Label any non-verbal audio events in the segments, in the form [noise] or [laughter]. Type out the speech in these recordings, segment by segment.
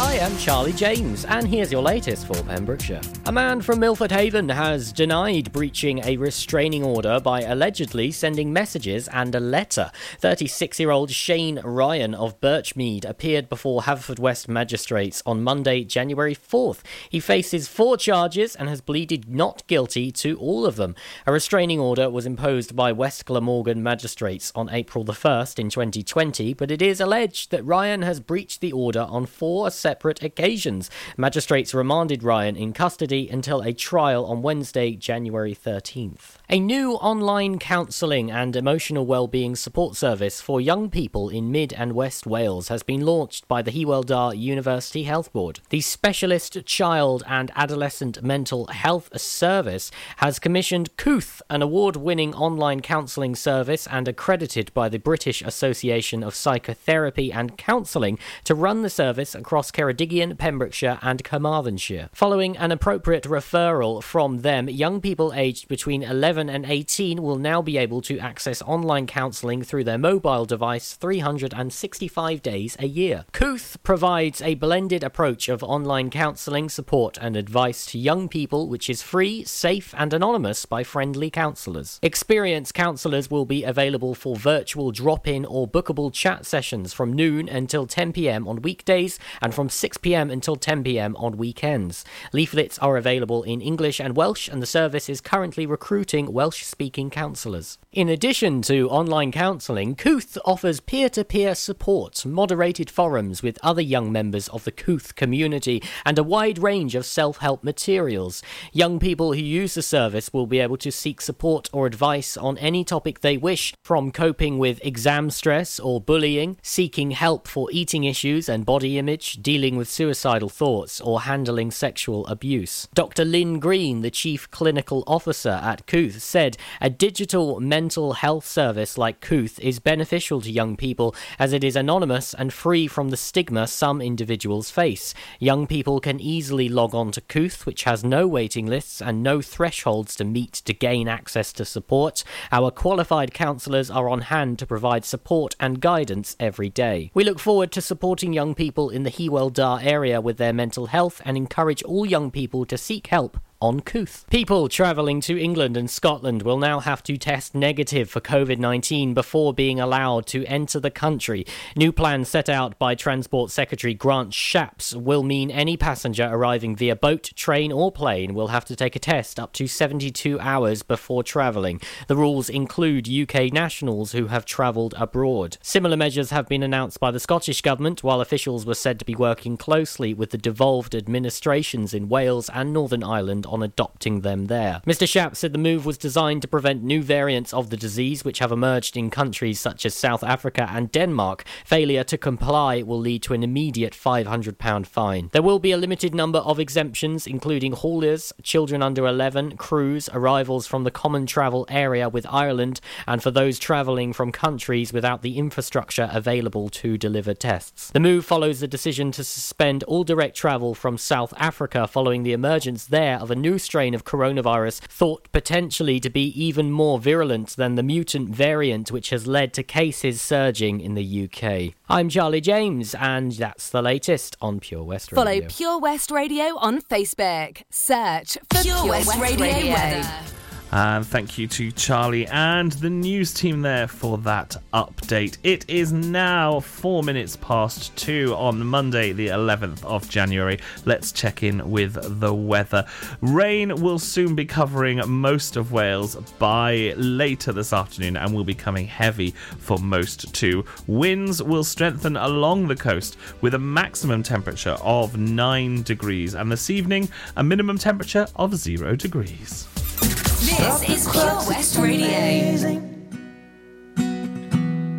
I am Charlie James, and here's your latest for Pembrokeshire. A man from Milford Haven has denied breaching a restraining order by allegedly sending messages and a letter. 36 year old Shane Ryan of Birchmead appeared before Haverfordwest magistrates on Monday, January 4th. He faces four charges and has pleaded not guilty to all of them. A restraining order was imposed by West Glamorgan magistrates on April the 1st in 2020, but it is alleged that Ryan has breached the order on four separate separate occasions. Magistrates remanded Ryan in custody until a trial on Wednesday, January 13th. A new online counselling and emotional well-being support service for young people in Mid and West Wales has been launched by the Hywel Dda University Health Board. The Specialist Child and Adolescent Mental Health Service has commissioned Kooth, an award-winning online counselling service and accredited by the British Association of Psychotherapy and Counselling, to run the service across Ceredigion, Pembrokeshire and Carmarthenshire. Following an appropriate referral from them, young people aged between 11 11 and 18 will now be able to access online counselling through their mobile device 365 days a year. Kooth provides a blended approach of online counselling support and advice to young people, which is free, safe, and anonymous by friendly counsellors. Experienced counsellors will be available for virtual drop in or bookable chat sessions from noon until 10 pm on weekdays and from 6 pm until 10 pm on weekends. Leaflets are available in English and Welsh, and the service is currently recruiting Welsh speaking counsellors. In addition to online counselling, Kooth offers peer to peer support, moderated forums with other young members of the Kooth community, and a wide range of self help materials. Young people who use the service will be able to seek support or advice on any topic they wish, from coping with exam stress or bullying, seeking help for eating issues and body image, dealing with suicidal thoughts, or handling sexual abuse. Dr. Lynn Green, the Chief Clinical Officer at Kooth, said a digital mental health service like Kooth is beneficial to young people as it is anonymous and free from the stigma some individuals face. Young people can easily log on to Kooth, which has no waiting lists and no thresholds to meet to gain access to support. Our qualified counsellors are on hand to provide support and guidance every day. We look forward to supporting young people in the Hywel Dda area with their mental health and encourage all young people to seek help on Kooth. People travelling to England and Scotland will now have to test negative for COVID 19 before being allowed to enter the country. New plans set out by Transport Secretary Grant Shapps will mean any passenger arriving via boat, train, or plane will have to take a test up to 72 hours before travelling. The rules include UK nationals who have travelled abroad. Similar measures have been announced by the Scottish Government, while officials were said to be working closely with the devolved administrations in Wales and Northern Ireland on adopting them there. Mr. Shapps said the move was designed to prevent new variants of the disease which have emerged in countries such as South Africa and Denmark. Failure to comply will lead to an immediate £500 fine. There will be a limited number of exemptions, including hauliers, children under 11, crews, arrivals from the common travel area with Ireland, and for those travelling from countries without the infrastructure available to deliver tests. The move follows the decision to suspend all direct travel from South Africa following the emergence there of a new strain of coronavirus thought potentially to be even more virulent than the mutant variant which has led to cases surging in the UK. I'm Charlie James, and that's the latest on Pure West Radio. Follow Pure West Radio on Facebook. Search for Pure, Pure West, West, Radio, Radio. And thank you to Charlie and the news team there for that update. It is now four minutes past two on Monday, the 11th of January. Let's check in with the weather. Rain will soon be covering most of Wales by later this afternoon and will be coming heavy for most too. Winds will strengthen along the coast with a maximum temperature of 9 degrees, and this evening, a minimum temperature of 0 degrees. This is West Radio.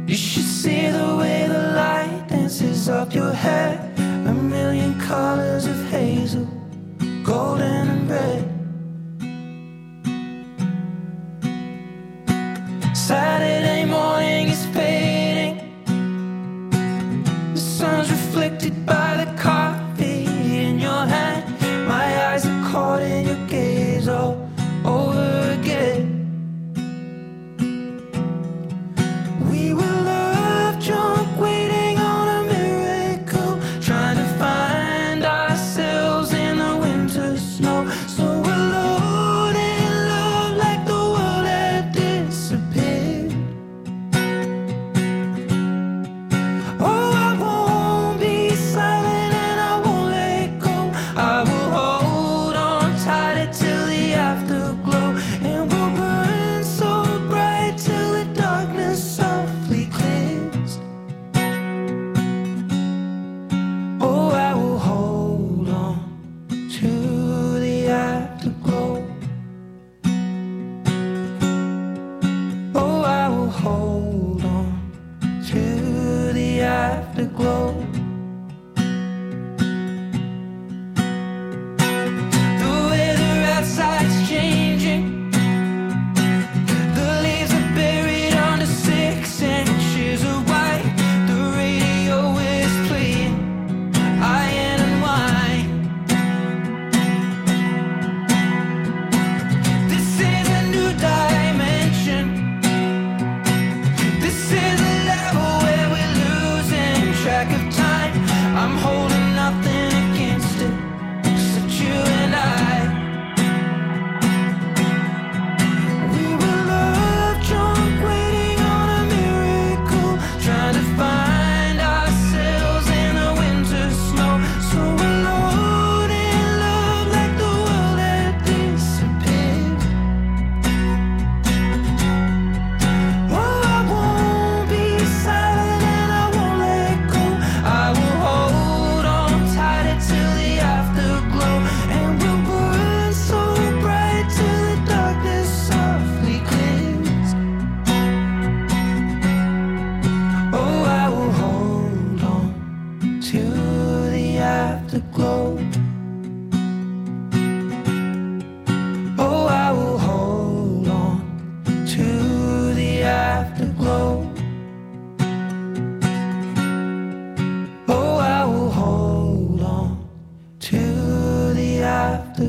You should see the way the light dances up your hair. A million colors of hazel, golden and red. Saturday morning is fading. The sun's reflected by the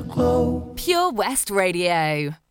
afterglow. Pure West Radio.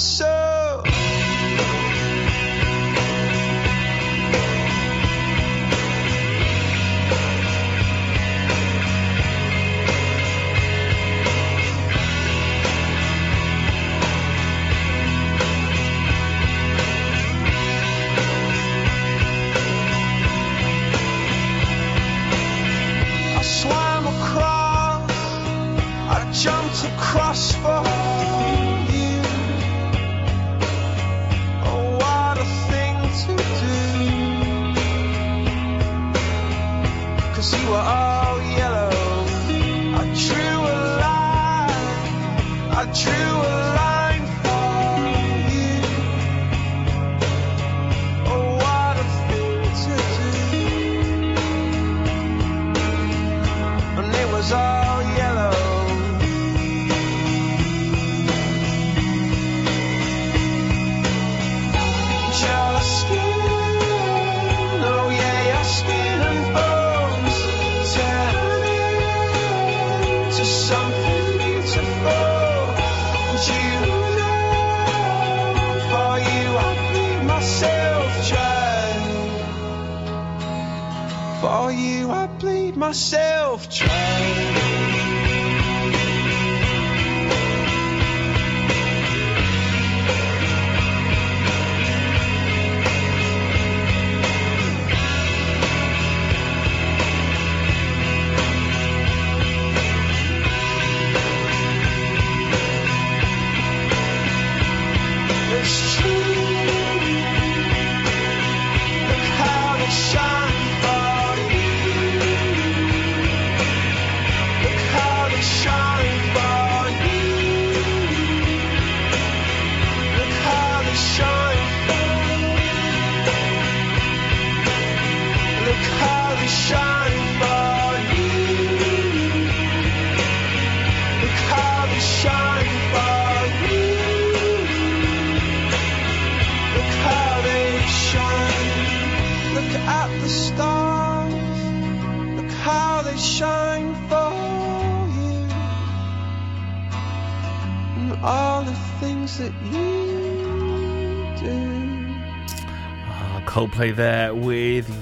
Coldplay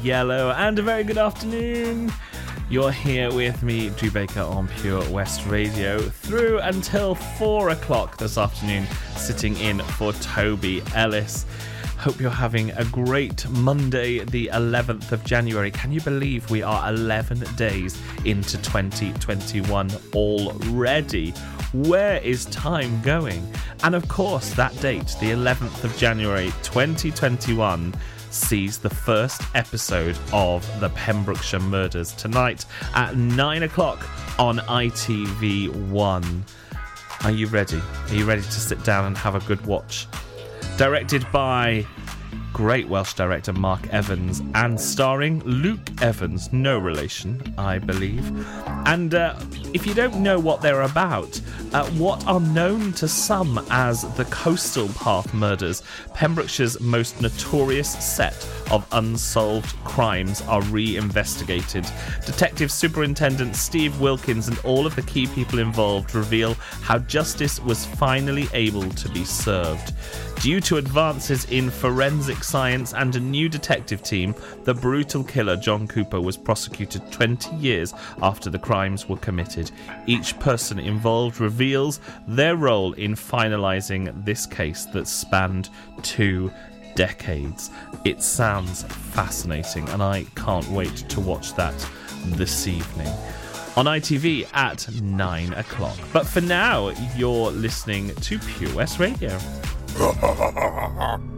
Yellow, and a very good afternoon. You're here with me, Drew Baker, on Pure West Radio through until four o'clock this afternoon, sitting in for Toby Ellis. Hope you're having a great Monday, the 11th of January. Can you believe we are 11 days into 2021 already? Where is time going? And of course, that date, the 11th of January 2021 sees the first episode of The Pembrokeshire Murders tonight at 9 o'clock on ITV1. Are you ready? Are you ready to sit down and have a good watch? Directed by great Welsh director Marc Evans and starring Luke Evans, no relation, I believe. And uh, if you don't know what they're about, uh, what are known to some as the Coastal Path murders, Pembrokeshire's most notorious set of unsolved crimes are re investigated. Detective Superintendent Steve Wilkins and all of the key people involved reveal how justice was finally able to be served. Due to advances in forensic science and a new detective team, the brutal killer John Cooper was prosecuted 20 years after the crimes were committed. Each person involved reveals their role in finalising this case that spanned two decades. It sounds fascinating, and I can't wait to watch that this evening on ITV at 9 o'clock. But for now, you're listening to Pure West Radio. [laughs]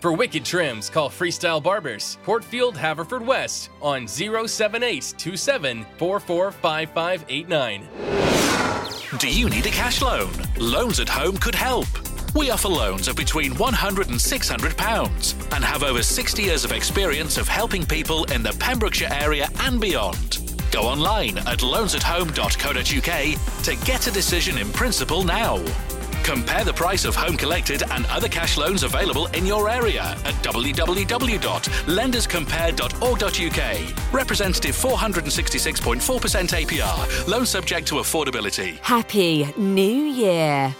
For wicked trims, call Freestyle Barbers, Portfield, Haverfordwest on 07827 Do you need a cash loan? Loans at Home could help. We offer loans of between £100 and £600 and have over 60 years of experience of helping people in the Pembrokeshire area and beyond. Go online at loansathome.co.uk to get a decision in principle now. Compare the price of home collected and other cash loans available in your area at www.lenderscompare.org.uk. Representative 466.4% APR. Loan subject to affordability. Happy New Year.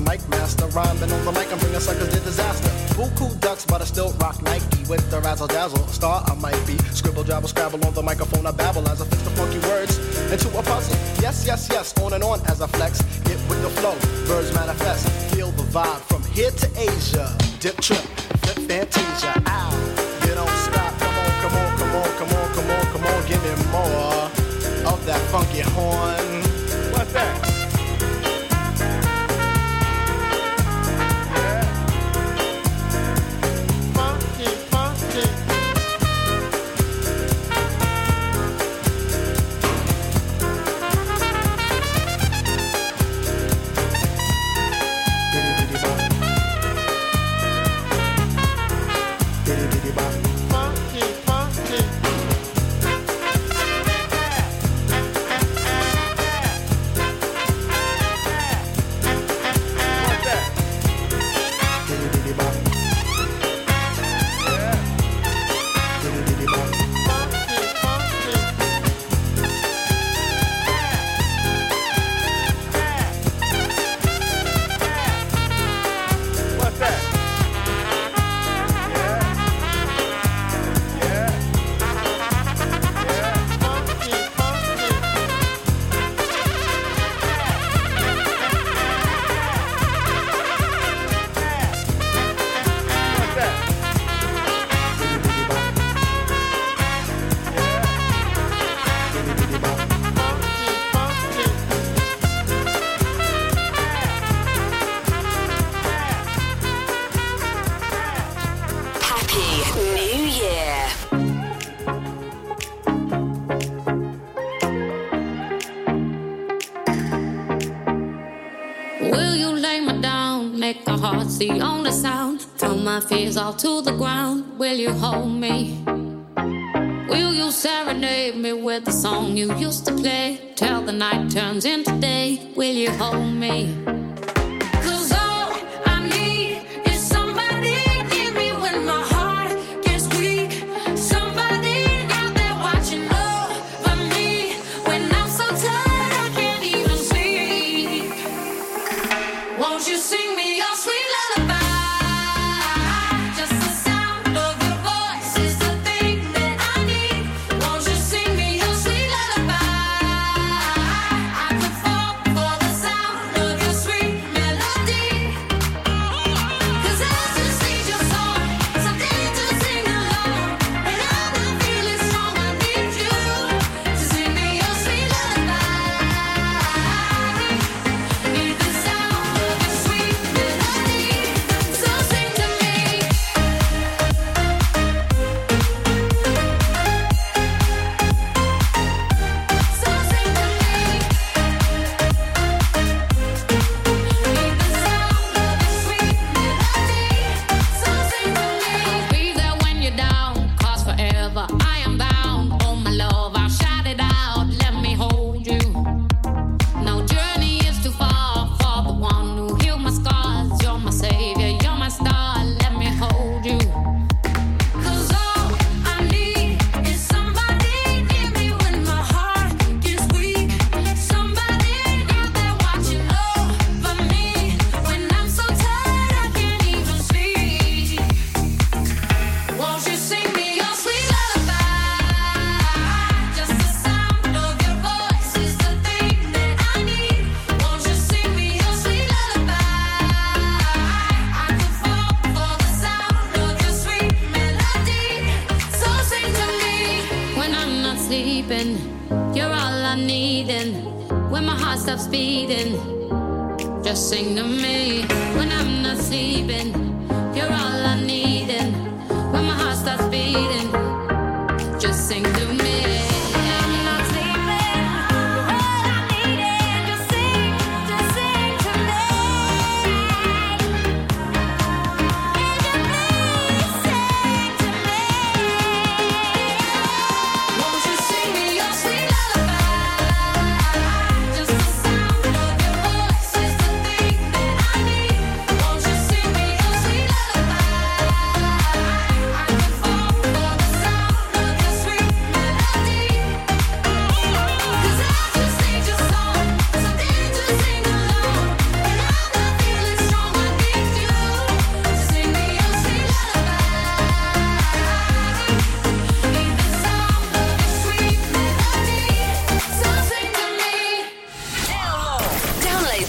Mike. chains all to the ground. Will you hold me? Will you serenade me with the song you used to play? Till the night turns into day. Will you hold me?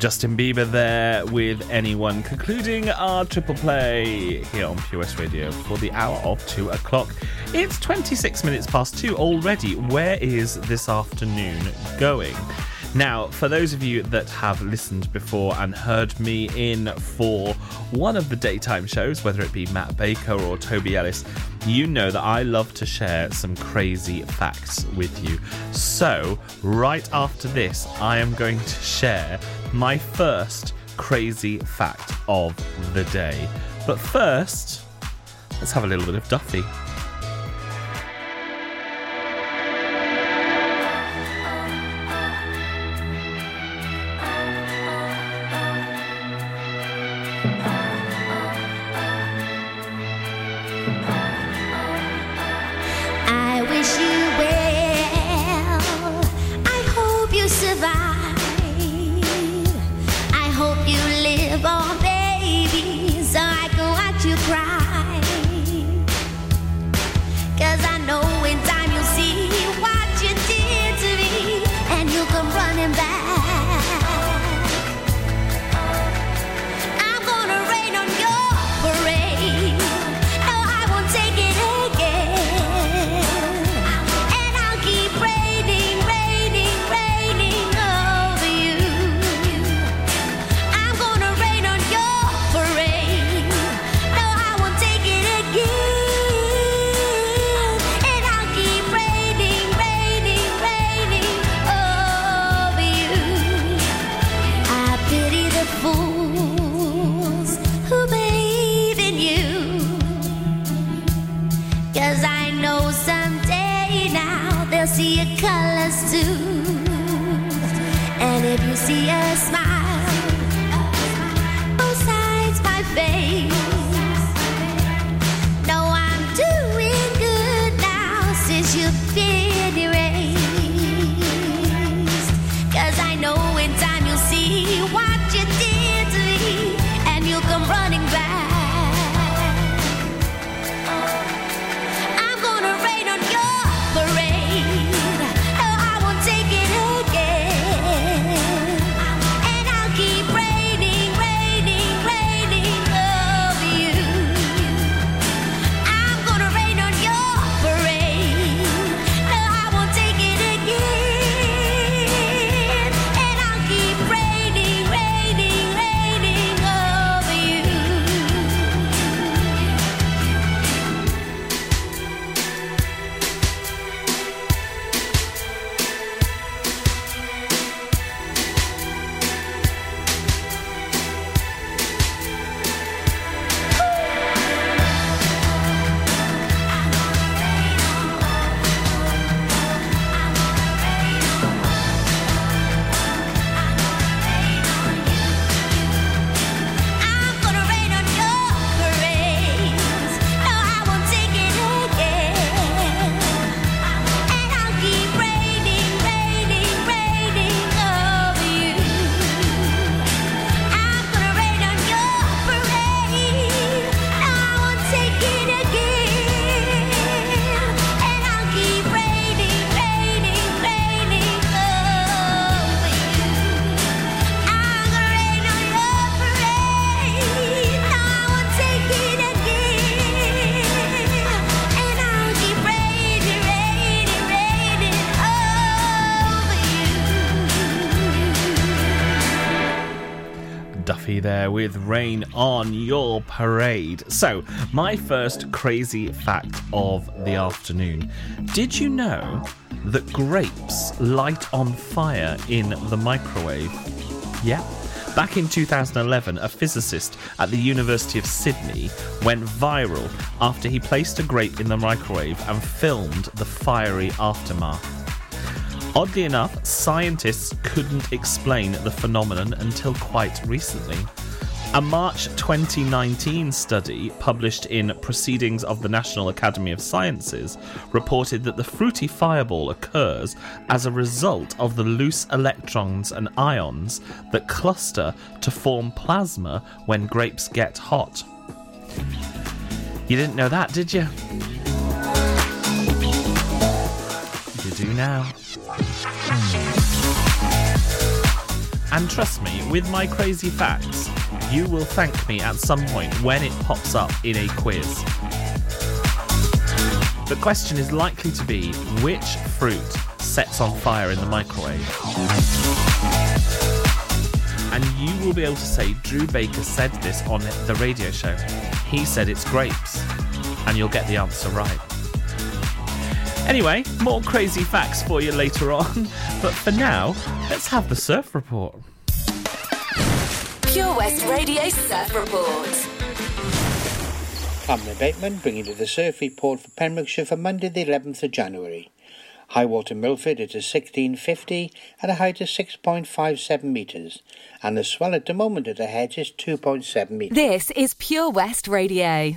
Justin Bieber there with anyone, concluding our triple play here on Pure Radio for the hour of two o'clock. It's 26 minutes past two already. Where is this afternoon going? Now, for those of you that have listened before and heard me in for one of the daytime shows, whether it be Matt Baker or Toby Ellis, you know that I love to share some crazy facts with you. So, right after this, I am going to share my first crazy fact of the day. But first, let's have a little bit of Duffy. With Rain on Your Parade. So, my first crazy fact of the afternoon. Did you know that grapes light on fire in the microwave? Yeah. Back in 2011, a physicist at the University of Sydney went viral after he placed a grape in the microwave and filmed the fiery aftermath. Oddly enough, scientists couldn't explain the phenomenon until quite recently. A March 2019 study published in Proceedings of the National Academy of Sciences reported that the fruity fireball occurs as a result of the loose electrons and ions that cluster to form plasma when grapes get hot. You didn't know that, did you? You do now. And trust me, with my crazy facts, you will thank me at some point when it pops up in a quiz. The question is likely to be which fruit sets on fire in the microwave? And you will be able to say Drew Baker said this on the radio show. He said it's grapes. And you'll get the answer right. Anyway, more crazy facts for you later on. [laughs] But for now, let's have the surf report. Pure West Radio Surf Report. I'm Ray Bateman, bringing you the surf report for Pembrokeshire for Monday the 11th of January. High water Milford is at 1650 at a height of 6.57 metres, and the swell at the moment at the head is 2.7 metres. This is Pure West Radio.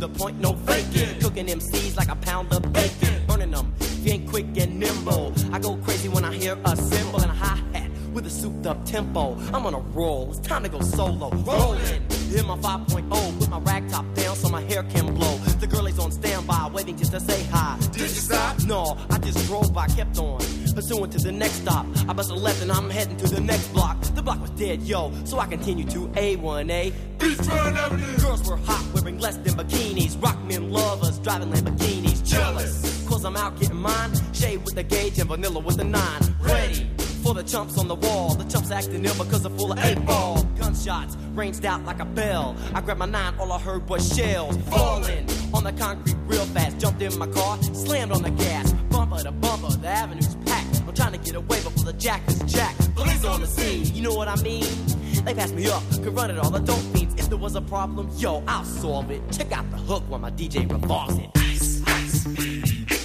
the point, no faking. Cooking MCs like a pound of bacon. Burning them, if you ain't quick and nimble. I go crazy when I hear a cymbal and a hi hat with a souped up tempo. I'm on a roll, it's time to go solo. Rolling, in my 5.0, put my rag top down so my hair can blow. The girl is on standby, waiting just to say hi. Did you stop? No, I just drove by, kept on. Pursuing to the next stop. I bust a left and I'm heading to the next block. The block was dead, yo, so I continue to A1A. Beachfront Avenue. Girls were hot, wearing less than bikinis. Rock men lovers, driving Lamborghinis. Jealous, cause I'm out getting mine. Shade with the gauge and vanilla with the nine. Ready for the chumps on the wall. The chumps acting ill because they're full of eight ball. Gunshots ranged out like a bell. I grabbed my nine, all I heard was shells falling on the concrete real fast. Jumped in my car, slammed on the gas. Bumper to bumper, the avenue's packed. I'm trying to get away before the jack is jacked. Police on the scene, you know what I mean? They passed me up, could run it all, the dope fiends. If there was a problem, yo, I'll solve it. Check out the hook while my DJ revolves it. Ice, ice.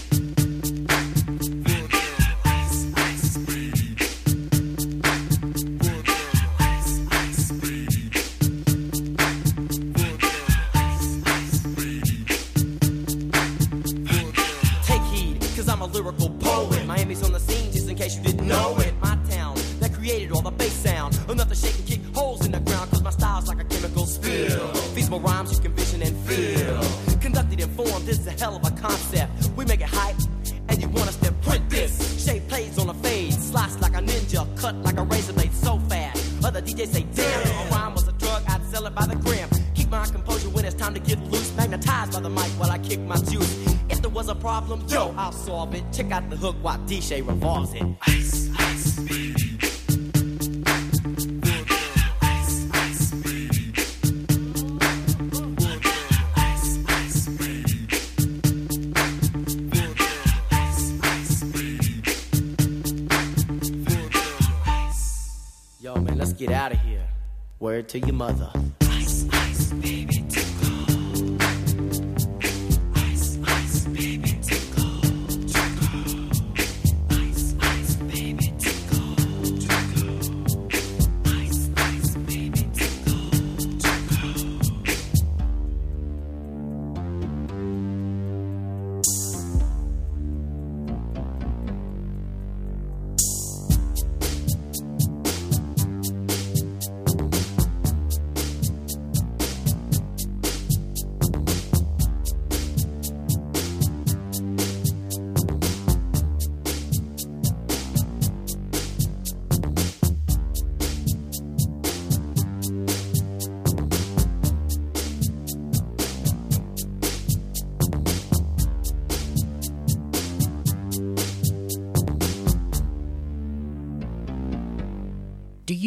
DJ revolves it. Yo, man, let's get out of here. Word to your mother.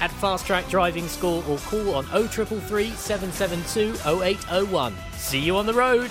at Fast Track Driving School or call on 0333 772 0801. See you on the road.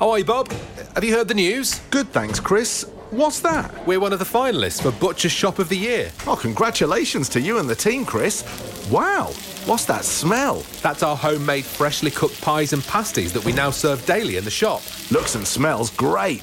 Oh, hey, Bob. Have you heard the news? Good, thanks, Chris. What's that? We're one of the finalists for Butcher Shop of the Year. Oh, congratulations to you and the team, Chris. Wow, what's that smell? That's our homemade, freshly cooked pies and pasties that we now serve daily in the shop. Looks and smells great.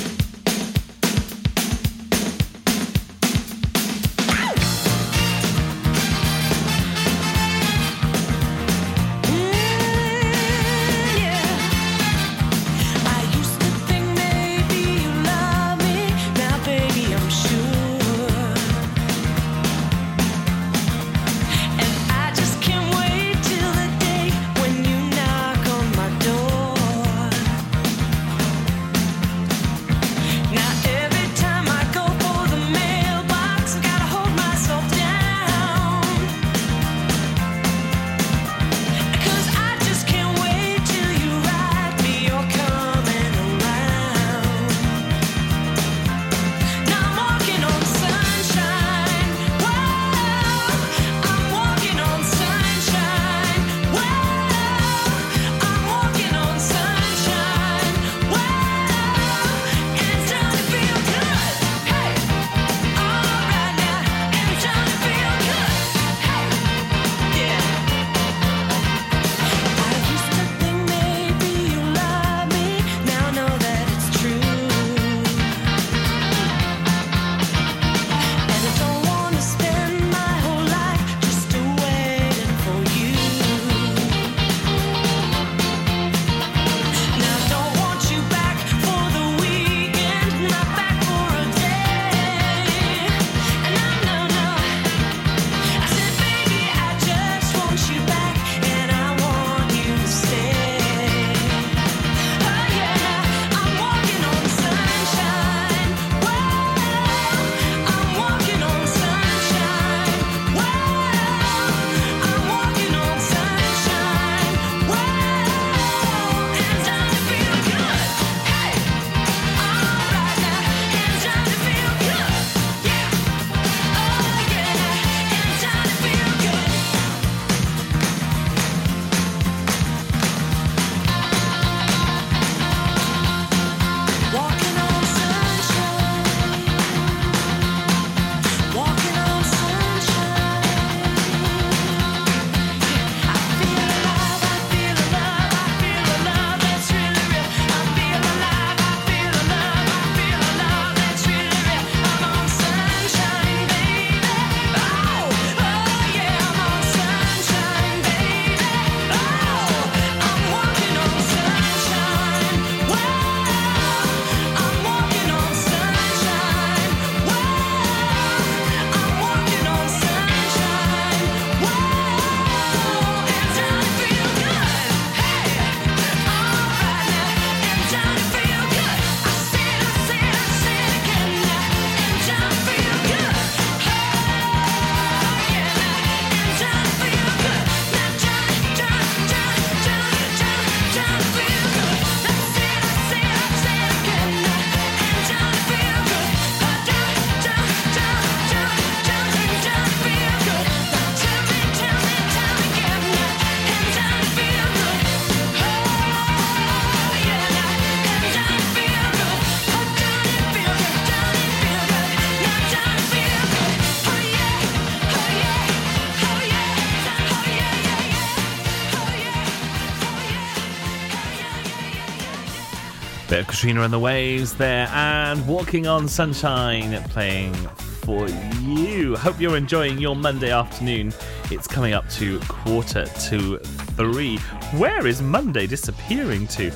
Katrina and the Waves there, and Walking on Sunshine playing for you. Hope you're enjoying your Monday afternoon. It's coming up to quarter to three. Where is Monday disappearing to?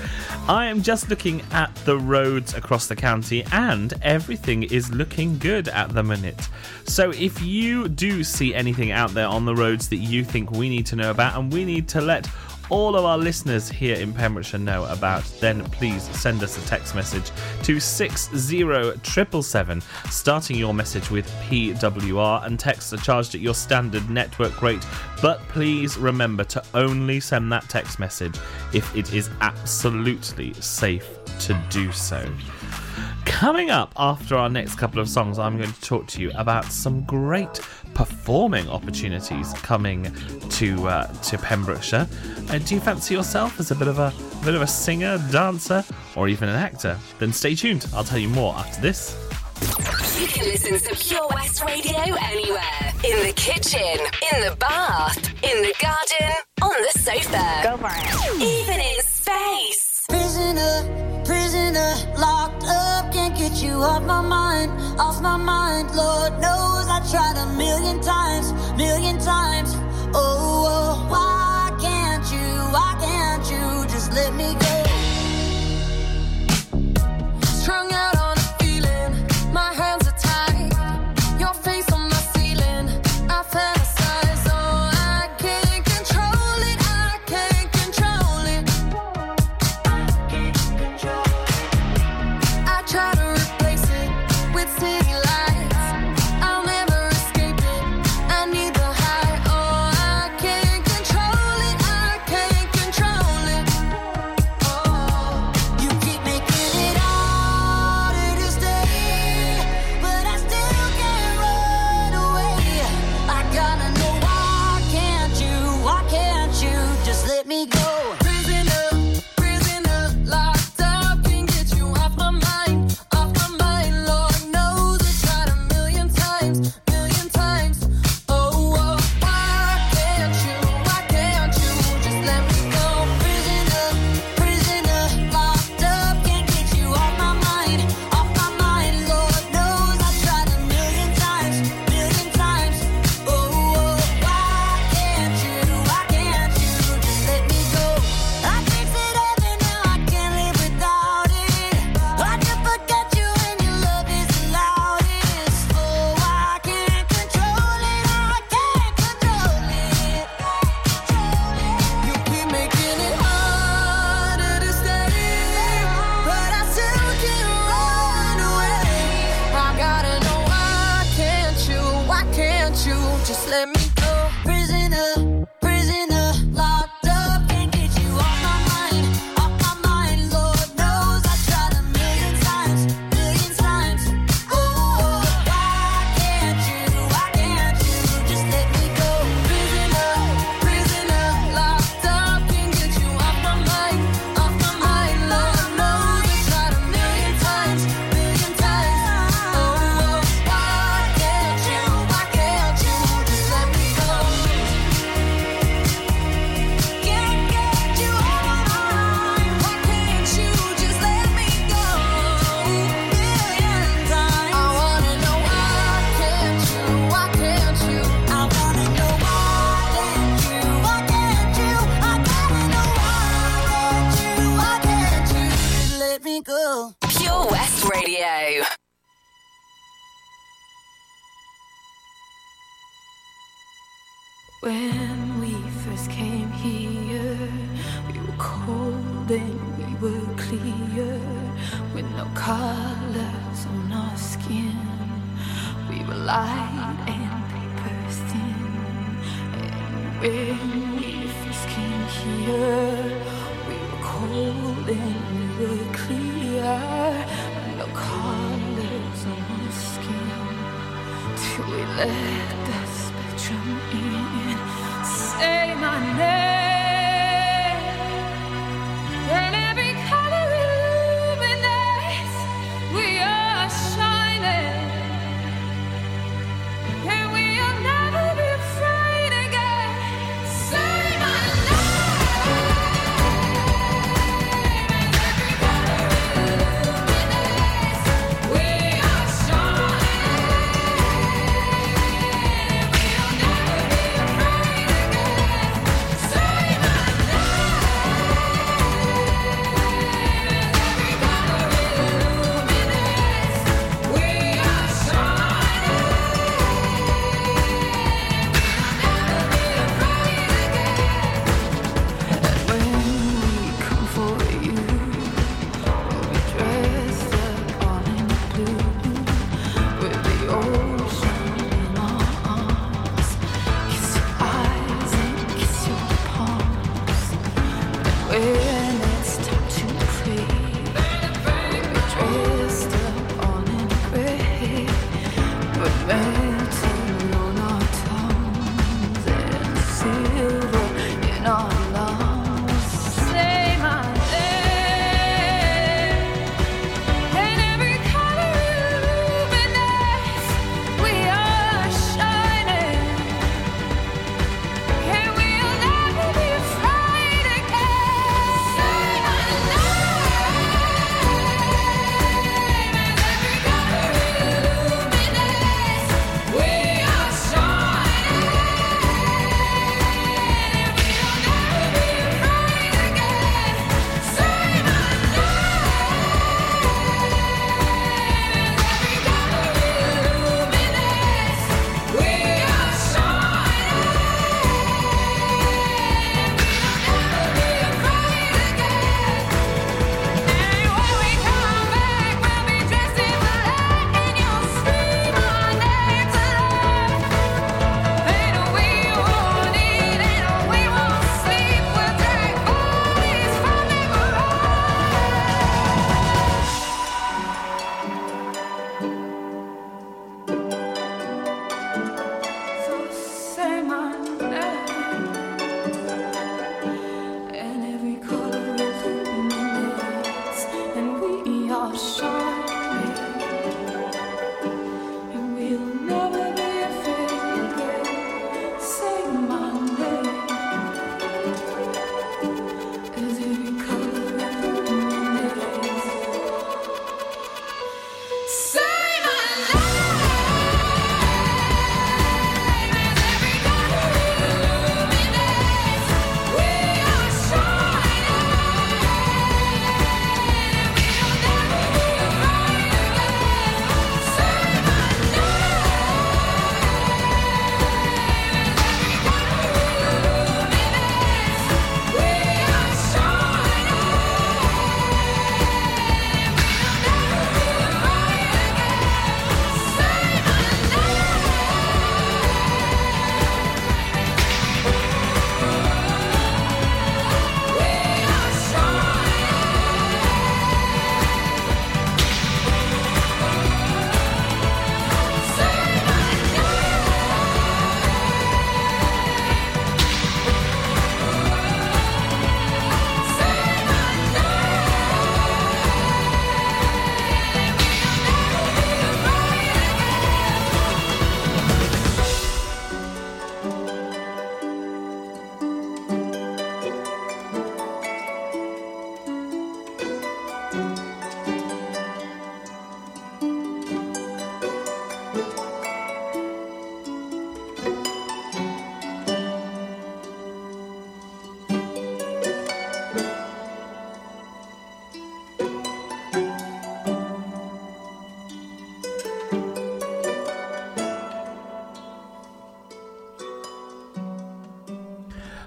I am just looking at the roads across the county, and everything is looking good at the minute. So, if you do see anything out there on the roads that you think we need to know about, and we need to let all of our listeners here in Pembrokeshire know about, then please send us a text message to 60777, starting your message with PWR, and texts are charged at your standard network rate. But please remember to only send that text message if it is absolutely safe to do so. Coming up after our next couple of songs, I'm going to talk to you about some great performing opportunities coming to uh, to Pembrokeshire. Uh, do you fancy yourself as a bit of a bit of a singer, dancer, or even an actor? Then stay tuned. I'll tell you more after this. You can listen to Pure West Radio anywhere. In the kitchen, in the bath, in the garden, on the sofa. Go for it. Even in space. Prisoner, prisoner, locked up, can't get you off my mind, off my mind. Lord knows I tried a million times, million times. Oh, oh, why can't you, why can't you just let me go?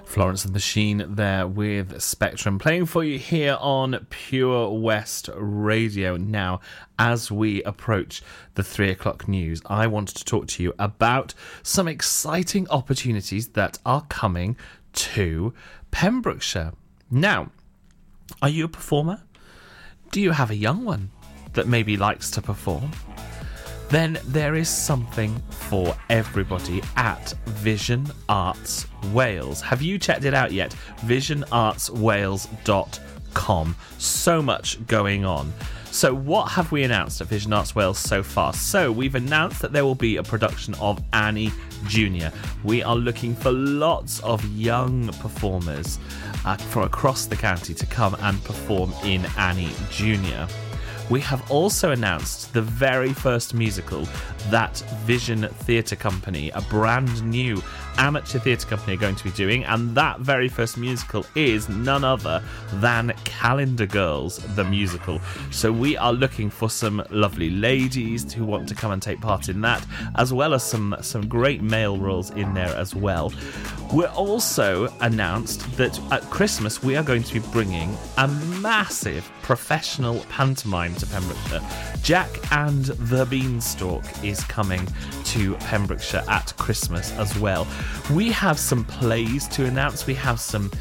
Florence and the Machine there with Spectrum playing for you here on Pure West Radio. Now, as we approach the three o'clock news, I wanted to talk to you about some exciting opportunities that are coming to Pembrokeshire. Now, are you a performer? Do you have a young one that maybe likes to perform? Then there is something for everybody at Vision Arts Wales. Have you checked it out yet? visionartswales.com. So much going on. So, what have we announced at Vision Arts Wales so far? So, we've announced that there will be a production of Annie Junior. We are looking for lots of young performers uh, from across the county to come and perform in Annie Junior we have also announced the very first musical that Vision Theatre Company, a brand new amateur theatre company, are going to be doing. And that very first musical is none other than Calendar Girls, the musical. So we are looking for some lovely ladies who want to come and take part in that, as well as some, some great male roles in there as well. We're also announced that at Christmas we are going to be bringing a massive professional pantomime to Pembrokeshire. Jack and the Beanstalk is coming to Pembrokeshire at Christmas as well. We have some plays to announce, we have some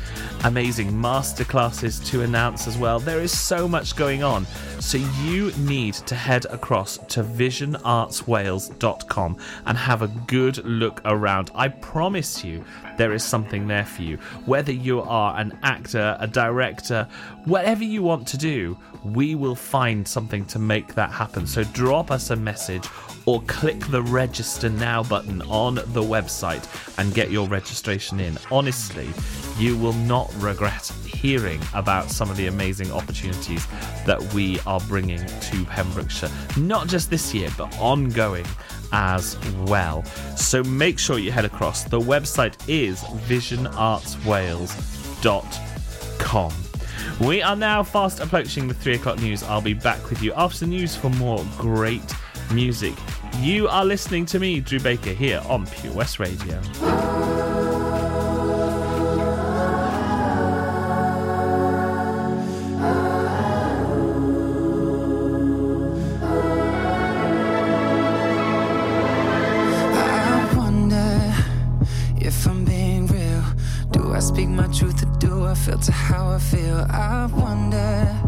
amazing masterclasses to announce as well. There is so much going on. So you need to head across to visionartswales.com and have a good look around. I promise you there is something there for you. Whether you are an actor, a director, whatever you want to do, we will find something to make that happen. So drop us a message or click the register now button on the website and get your registration in. Honestly, you will not regret hearing about some of the amazing opportunities that we are bringing to Pembrokeshire, not just this year, but ongoing as well. So make sure you head across. The website is visionartswales.com. We are now fast approaching the three o'clock news. I'll be back with you after the news for more great music. You are listening to me, Drew Baker, here on Pure West Radio. I wonder if I'm being real. Do I speak my truth or do I filter how I feel? I wonder,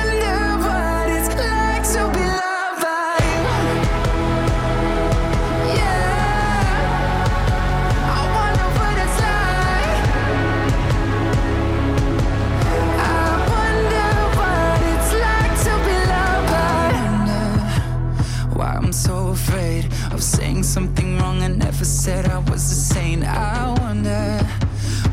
wrong. I never said I was a saint. I wonder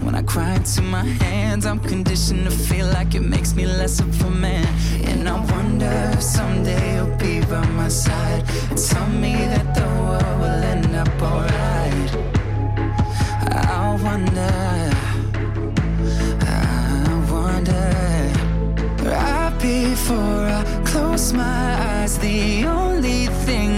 when I cry into my hands, I'm conditioned to feel like it makes me less of a man. And I wonder if someday you'll be by my side and tell me that the world will end up alright. I wonder. I wonder right before I close my eyes. The only thing